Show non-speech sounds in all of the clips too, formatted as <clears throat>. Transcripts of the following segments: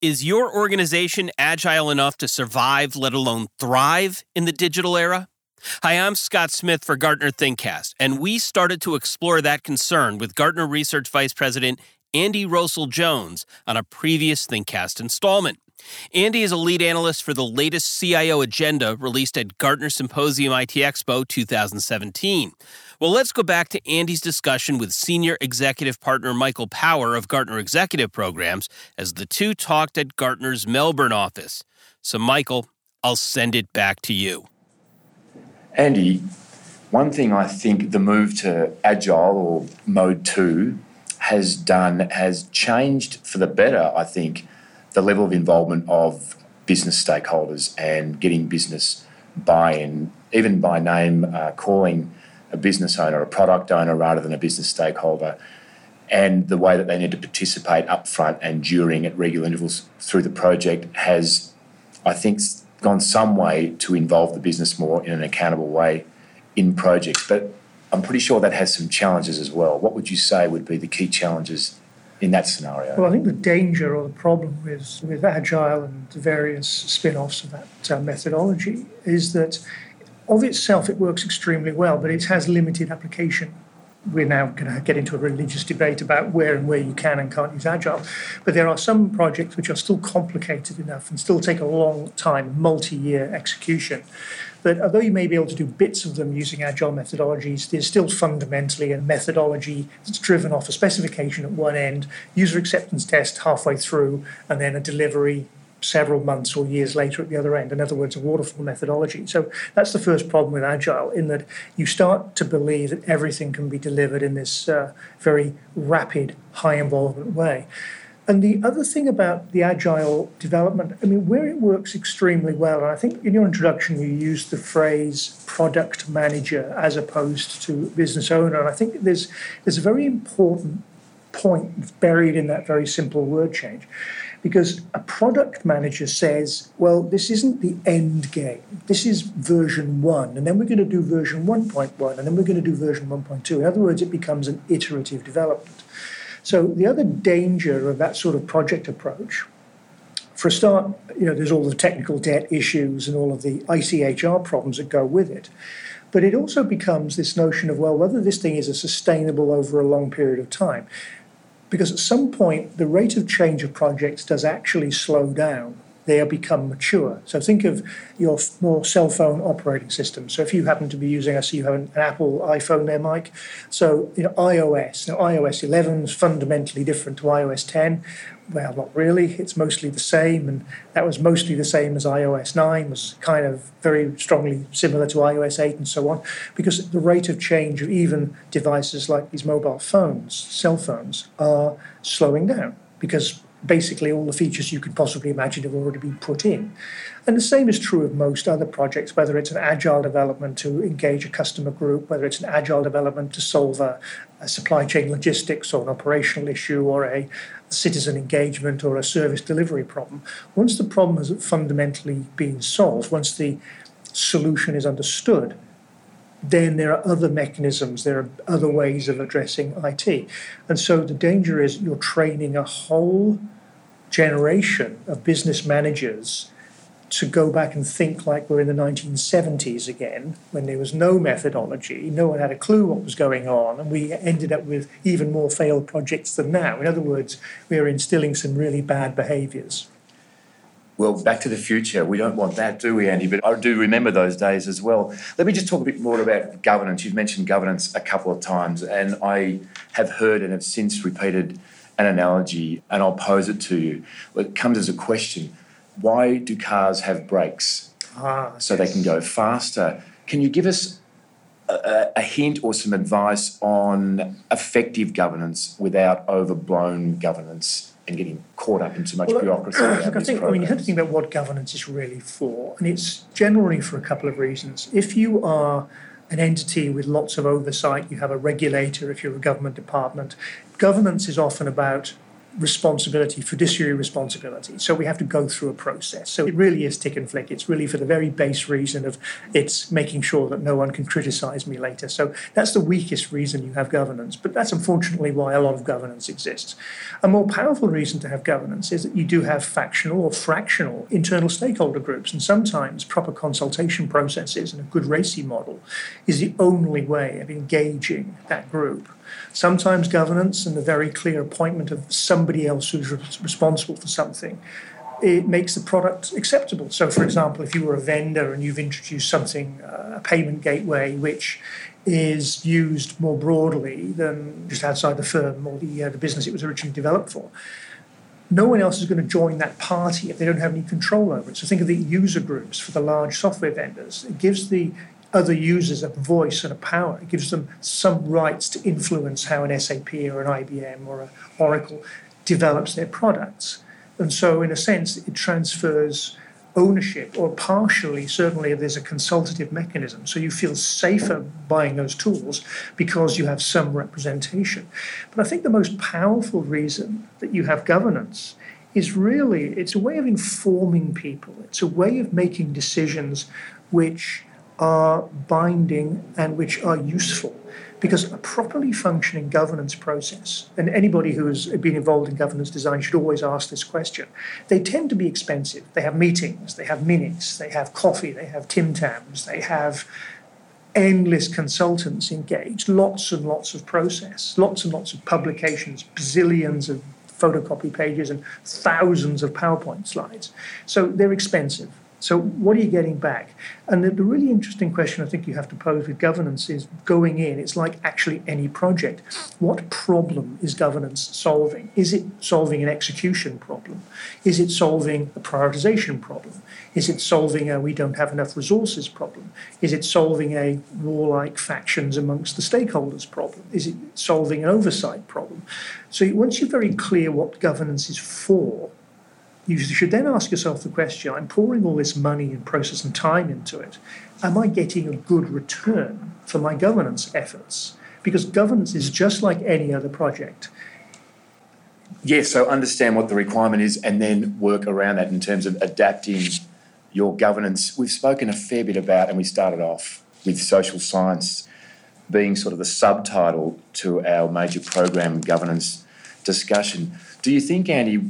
Is your organization agile enough to survive, let alone thrive, in the digital era? Hi, I'm Scott Smith for Gartner ThinkCast, and we started to explore that concern with Gartner Research Vice President Andy Rowsell-Jones on a previous ThinkCast installment. Andy is a lead analyst for the latest CIO agenda released at Gartner Symposium ITxpo 2017. Well, let's go back to Andy's discussion with senior executive partner Michael Power of Gartner Executive Programs as the two talked at Gartner's Melbourne office. So, Michael, I'll send it back to you. Andy, one thing I think the move to Agile or Mode 2 has done has changed for the better, I think, the level of involvement of business stakeholders and getting business buy in, even by name, uh, calling a business owner, a product owner, rather than a business stakeholder, and the way that they need to participate upfront and during at regular intervals through the project has, I think, gone some way to involve the business more in an accountable way in projects. But I'm pretty sure that has some challenges as well. What would you say would be the key challenges in that scenario? Well, I think the danger or the problem with, with Agile and the various spin offs of that uh, methodology is that of itself, it works extremely well, but it has limited application. We're now going to get into a religious debate about where and where you can and can't use Agile. But there are some projects which are still complicated enough and still take a long time, multi year execution. That although you may be able to do bits of them using Agile methodologies, there's still fundamentally a methodology that's driven off a specification at one end, user acceptance test halfway through, and then a delivery several months or years later at the other end. In other words, a waterfall methodology. So that's the first problem with Agile, in that you start to believe that everything can be delivered in this uh, very rapid, high involvement way. And the other thing about the agile development, I mean, where it works extremely well, and I think in your introduction you used the phrase product manager as opposed to business owner. And I think there's there's a very important point buried in that very simple word change because a product manager says, well, this isn't the end game. This is version one, and then we're going to do version 1.1, and then we're going to do version 1.2. In other words, it becomes an iterative development. So the other danger of that sort of project approach, for a start, you know, there's all the technical debt issues and all of the ICHR problems that go with it. But it also becomes this notion of, well, whether this thing is a sustainable over a long period of time because at some point the rate of change of projects does actually slow down they have become mature. So think of your more cell phone operating system. So if you happen to be using, I see you have an, an Apple iPhone there, Mike. So you know iOS. Now iOS 11 is fundamentally different to iOS 10. Well, not really. It's mostly the same, and that was mostly the same as iOS 9. Was kind of very strongly similar to iOS 8 and so on, because the rate of change of even devices like these mobile phones, cell phones, are slowing down because basically all the features you could possibly imagine have already been put in. And the same is true of most other projects, whether it's an agile development to engage a customer group, whether it's an agile development to solve a, a supply chain logistics or an operational issue or a citizen engagement or a service delivery problem. Once the problem has fundamentally been solved, once the solution is understood, then there are other mechanisms, there are other ways of addressing IT. And so the danger is you're training a whole generation of business managers to go back and think like we're in the 1970s again, when there was no methodology, no one had a clue what was going on, and we ended up with even more failed projects than now. In other words, we are instilling some really bad behaviors. Well, back to the future. We don't want that, do we, Andy? But I do remember those days as well. Let me just talk a bit more about governance. You've mentioned governance a couple of times, and I have heard and have since repeated an analogy, and I'll pose it to you. It comes as a question Why do cars have brakes? Ah, so yes. they can go faster. Can you give us a, a, hint or some advice on effective governance without overblown governance and getting caught up in too much well, bureaucracy. <clears throat> Look, I think I mean you have to think about what governance is really for, and it's generally for a couple of reasons. If you are an entity with lots of oversight, you have a regulator if you're a government department. Governance is often about responsibility, fiduciary responsibility. So we have to go through a process. So it really is tick and flick. It's really for the very base reason of it's making sure that no one can criticize me later. So that's the weakest reason you have governance. But that's unfortunately why a lot of governance exists. A more powerful reason to have governance is that you do have factional or fractional internal stakeholder groups. And sometimes proper consultation processes and a good RACI model is the only way of engaging that group. Sometimes governance and the very clear appointment of somebody else who's responsible for something it makes the product acceptable. So, for example, if you were a vendor and you've introduced something, uh, a payment gateway, which is used more broadly than just outside the firm or the, uh, the business it was originally developed for, no one else is going to join that party if they don't have any control over it. So, think of the user groups for the large software vendors. It gives the other users a voice and a power. It gives them some rights to influence how an SAP or an IBM or an Oracle develops their products. And so, in a sense, it transfers ownership, or partially, certainly, there's a consultative mechanism. So you feel safer buying those tools because you have some representation. But I think the most powerful reason that you have governance is really it's a way of informing people, it's a way of making decisions which are binding and which are useful. Because a properly functioning governance process, and anybody who has been involved in governance design should always ask this question, they tend to be expensive. They have meetings, they have minutes, they have coffee, they have Tim Tams, they have endless consultants engaged, lots and lots of process, lots and lots of publications, bazillions of photocopy pages, and thousands of PowerPoint slides. So they're expensive. So, what are you getting back? And the, the, really interesting question I think you have to pose with governance is going in, it's like actually any project. What problem is governance solving? Is it solving an execution problem? Is it solving a prioritization problem? Is it solving a we don't have enough resources problem? Is it solving a warlike factions amongst the stakeholders problem? Is it solving an oversight problem? So, once you're very clear what governance is for, you should then ask yourself the question I'm pouring all this money and process and time into it. Am I getting a good return for my governance efforts? Because governance is just like any other project. Yes, so understand what the requirement is and then work around that in terms of adapting your governance. We've spoken a fair bit about, and we started off with social science being sort of the subtitle to our major program governance discussion. Do you think, Andy,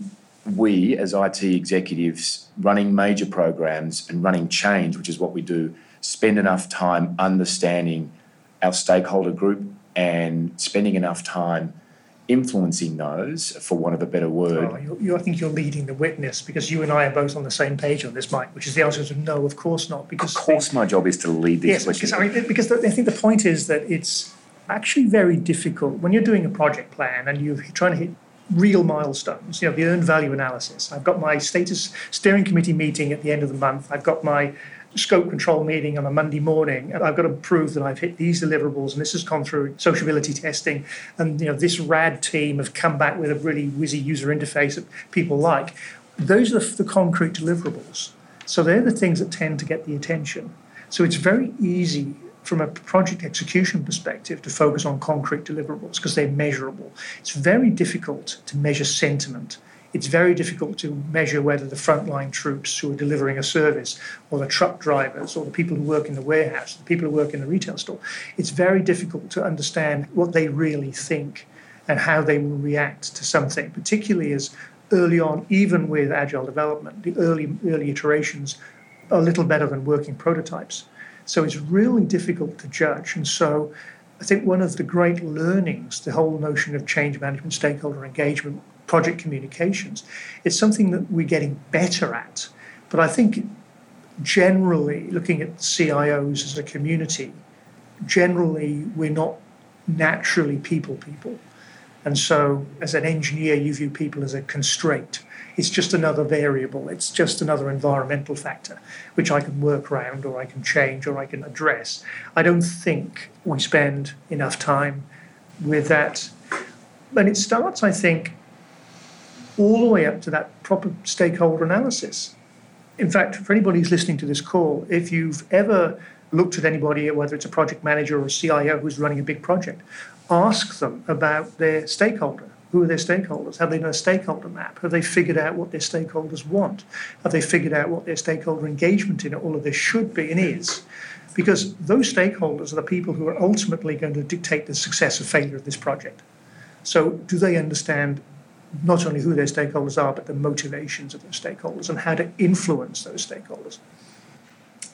we as IT executives running major programs and running change, which is what we do, spend enough time understanding our stakeholder group and spending enough time influencing those, for want of a better word. Oh, you, you, I think you're leading the witness because you and I are both on the same page on this, Mike. Which is the answer is no, of course not. Because of course, my job is to lead this. Yes, because, I, mean, because the, I think the point is that it's actually very difficult when you're doing a project plan and you're trying to hit real milestones, you know, the earned value analysis. I've got my status steering committee meeting at the end of the month. I've got my scope control meeting on a Monday morning, and I've got to prove that I've hit these deliverables, and this has gone through sociability testing, and you know this rad team have come back with a really whizzy user interface that people like. Those are the, the concrete deliverables. So they're the things that tend to get the attention. So it's very easy from a project execution perspective to focus on concrete deliverables because they're measurable. It's very difficult to measure sentiment. It's very difficult to measure whether the frontline troops who are delivering a service, or the truck drivers, or the people who work in the warehouse, the people who work in the retail store, it's very difficult to understand what they really think and how they will react to something, particularly as early on, even with agile development, the early early iterations are a little better than working prototypes. So it's really difficult to judge. And so I think one of the great learnings, the whole notion of change management, stakeholder engagement, project communications, it's something that we're getting better at. But I think generally, looking at CIOs as a community, generally we're not naturally people people. And so, as an engineer, you view people as a constraint. It's just another variable, it's just another environmental factor, which I can work around or I can change or I can address. I don't think we spend enough time with that. And it starts, I think, all the way up to that proper stakeholder analysis. In fact, for anybody who's listening to this call, if you've ever looked at anybody, whether it's a project manager or a CIO who's running a big project, ask them about their stakeholder Who are their stakeholders? Have they done a stakeholder map? Have they figured out what their stakeholders want? Have they figured out what their stakeholder engagement in all of this should be and is? Because those stakeholders are the people who are ultimately going to dictate the success or failure of this project. So, do they understand not only who their stakeholders are, but the motivations of those stakeholders and how to influence those stakeholders?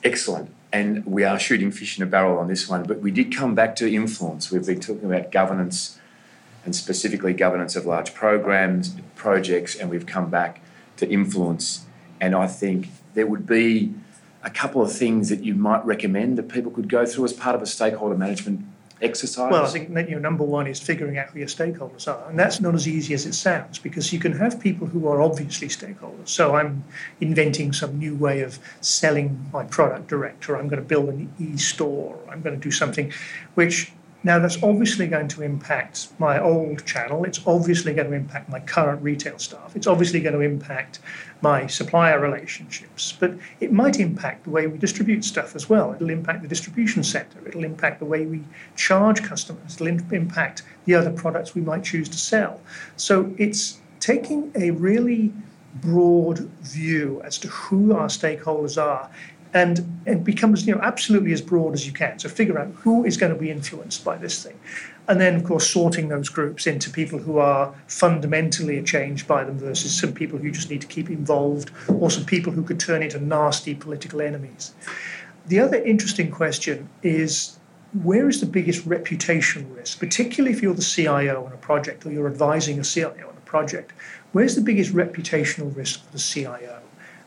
Excellent. And we are shooting fish in a barrel on this one, but we did come back to influence. We've been talking about governance and specifically governance of large programs, projects, and we've come back to influence. And I think there would be a couple of things that you might recommend that people could go through as part of a stakeholder management exercise? Well, I think you know, number one is figuring out who your stakeholders are. And that's not as easy as it sounds because you can have people who are obviously stakeholders. So I'm inventing some new way of selling my product direct, or I'm going to build an e store, I'm going to do something which now, that's obviously going to impact my old channel. It's obviously going to impact my current retail staff. It's obviously going to impact my supplier relationships. But it might impact the way we distribute stuff as well. It'll impact the distribution sector. It'll impact the way we charge customers. It'll impact the other products we might choose to sell. So it's taking a really broad view as to who our stakeholders are and it becomes you know absolutely as broad as you can. So figure out who is going to be influenced by this thing, and then of course sorting those groups into people who are fundamentally changed by them versus some people who just need to keep involved, or some people who could turn into nasty political enemies. The other interesting question is where is the biggest reputational risk, particularly if you're the CIO on a project or you're advising a CIO on a project? Where's the biggest reputational risk for the CIO?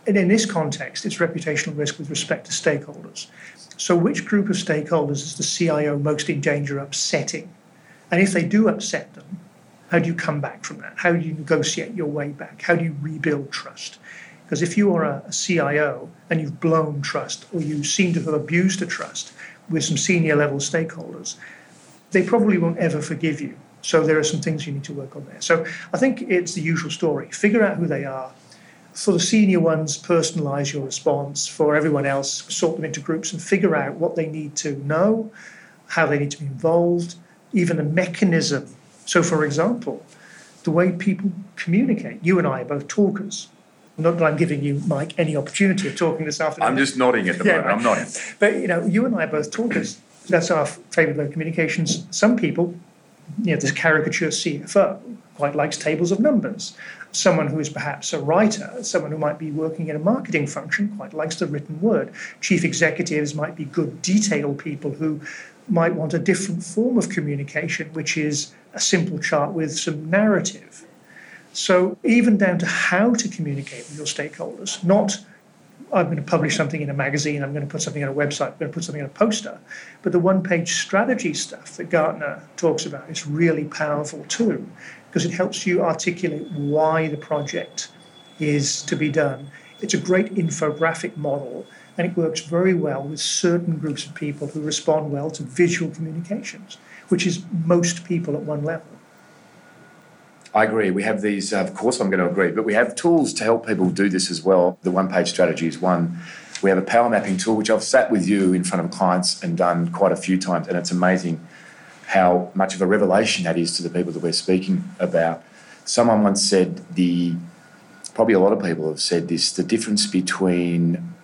And in this context, it's reputational risk with respect to stakeholders. So, which group of stakeholders is the CIO most in danger of upsetting? And if they do upset them, how do you come back from that? How do you negotiate your way back? How do you rebuild trust? Because if you are a, a CIO and you've blown trust or you seem to have abused a trust with some senior level stakeholders, they probably won't ever forgive you. So there are some things you need to work on there. So I think it's the usual story. Figure out who they are, for the senior ones, personalize your response. For everyone else, sort them into groups and figure out what they need to know, how they need to be involved, even a mechanism. So, for example, the way people communicate. You and I are both talkers. Not that I'm giving you, Mike, any opportunity of talking this afternoon. I'm just nodding at the yeah, moment. I'm nodding. But you know, you and I are both talkers. That's our favourite way of communications. Some people, you know, this caricature CFO quite likes tables of numbers someone who is perhaps a writer, someone who might be working in a marketing function, quite likes the written word. Chief executives might be good detail people who might want a different form of communication, which is a simple chart with some narrative. So, even down to how to communicate with your stakeholders, not I'm going to publish something in a magazine, I'm going to put something on a website, I'm going to put something on a poster. But the one page strategy stuff that Gartner talks about is really powerful too because it helps you articulate why the project is to be done. It's a great infographic model and it works very well with certain groups of people who respond well to visual communications, which is most people at one level. I agree. We have these, uh, of course, I'm going to agree, but we have tools to help people do this as well. The one page strategy is one. We have a power mapping tool, which I've sat with you in front of clients and done quite a few times, and it's amazing how much of a revelation that is to the people that we're speaking about. Someone once said the probably a lot of people have said this the difference between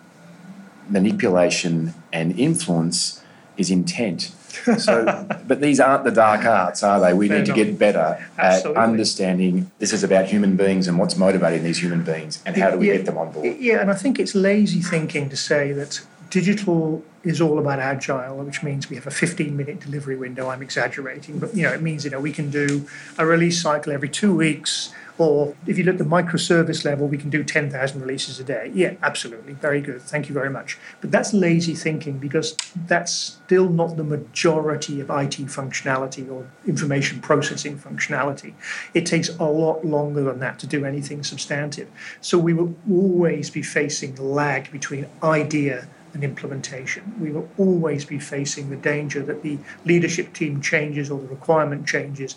manipulation and influence is intent. So, <laughs> but these aren't the dark arts, are they? We Fair need to get better Absolutely. at understanding this is about human beings and what's motivating these human beings and how do we yeah, get them on board. Yeah, and I think it's lazy thinking to say that digital is all about agile, which means we have a 15 minute delivery window. I'm exaggerating, but you know, it means you know we can do a release cycle every two weeks, or if you look at the microservice level, we can do 10,000 releases a day. Yeah, absolutely, very good. Thank you very much. But that's lazy thinking because that's still not the majority of IT functionality or information processing functionality. It takes a lot longer than that to do anything substantive. So we will always be facing lag between idea and implementation. We will always be facing the danger that the leadership team changes or the requirement changes,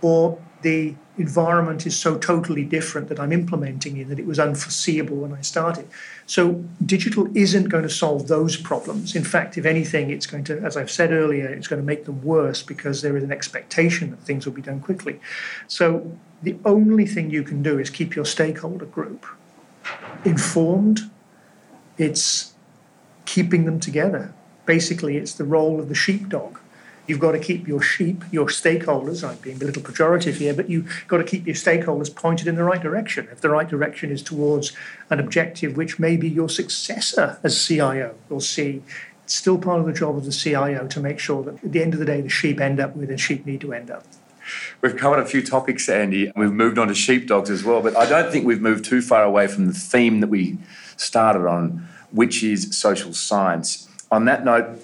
or the environment is so totally different that I'm implementing in that it was unforeseeable when I started. So digital isn't going to solve those problems. In fact, if anything, it's going to, as I've said earlier, it's going to make them worse because there is an expectation that things will be done quickly. So the only thing you can do is keep your stakeholder group informed. It's keeping them together. Basically, it's the role of the sheepdog You've got to keep your sheep, your stakeholders, I'm being a little pejorative here, but you've got to keep your stakeholders pointed in the right direction. If the right direction is towards an objective which maybe your successor as CIO will see, it's still part of the job of the CIO to make sure that at the end of the day, the sheep end up where the sheep need to end up. We've covered a few topics, Andy. We've moved on to sheepdogs as well, but I don't think we've moved too far away from the theme that we started on, which is social science. On that note,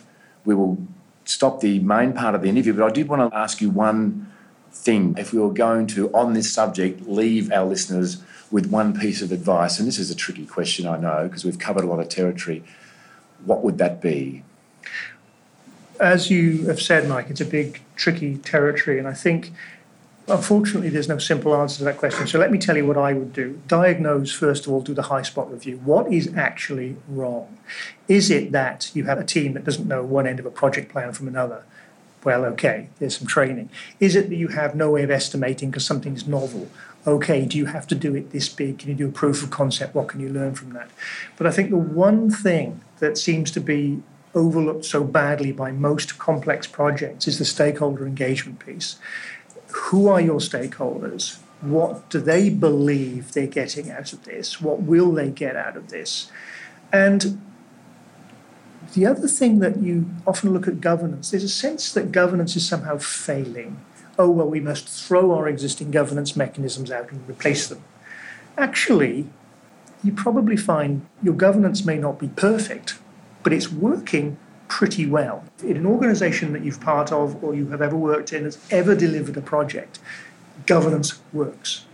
we will stop the main part of the interview, but I did want to ask you one thing. If we were going to, on this subject, leave our listeners with one piece of advice, and this is a tricky question, I know, because we've covered a lot of territory, what would that be? As you have said, Mike, it's a big, tricky territory, and I think Unfortunately, there's no simple answer to that question. So let me tell you what I would do. Diagnose, first of all, do the high spot review. What is actually wrong? Is it that you have a team that doesn't know one end of a project plan from another? Well, okay, there's some training. Is it that you have no way of estimating because something's novel? Okay, do you have to do it this big? Can you do a proof of concept? What can you learn from that? But I think the one thing that seems to be overlooked so badly by most complex projects is the stakeholder engagement piece who are your stakeholders? What do they believe they're getting out of this? What will they get out of this? And the other thing that you often look at governance, there's a sense that governance is somehow failing. Oh, well, we must throw our existing governance mechanisms out and replace them. Actually, you probably find your governance may not be perfect, but it's working pretty well. In an organization that you've part of or you have ever worked in has ever delivered a project, governance works.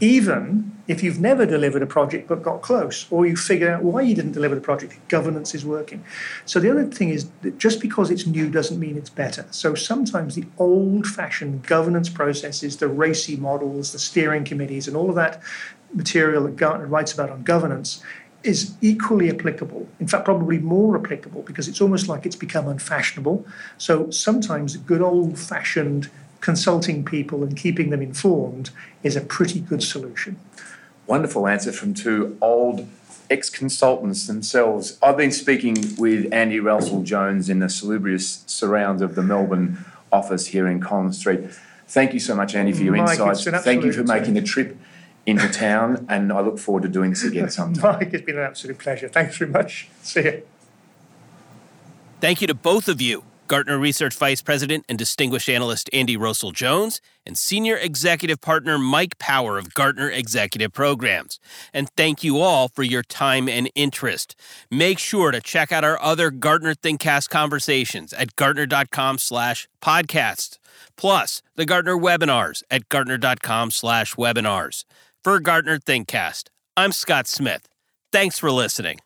Even if you've never delivered a project but got close, or you figure out why you didn't deliver the project, governance is working. So the other thing is that just because it's new doesn't mean it's better. So sometimes the old fashioned governance processes, the RACI models, the steering committees, and all of that material that Gartner writes about on governance is equally applicable, in fact, probably more applicable because it's almost like it's become unfashionable. So sometimes good old fashioned consulting people and keeping them informed is a pretty good solution. Wonderful answer from two old ex consultants themselves. I've been speaking with Andy Rowsell-Jones in the salubrious surrounds of the Melbourne office here in Collins Street. Thank you so much, Andy, for your Mike, insights. Thank you for making the trip into town, and I look forward to doing this again <laughs> sometime. Mike, it's been an absolute pleasure. Thanks very much. See you. Thank you to both of you, Gartner Research Vice President and Distinguished Analyst Andy Rowsell-Jones, and Senior Executive Partner Mike Power of Gartner Executive Programs. And thank you all for your time and interest. Make sure to check out our other Gartner ThinkCast conversations at gartner.com slash podcast, plus the Gartner webinars at gartner.com slash webinars. For Gartner ThinkCast, I'm Scott Smith. Thanks for listening.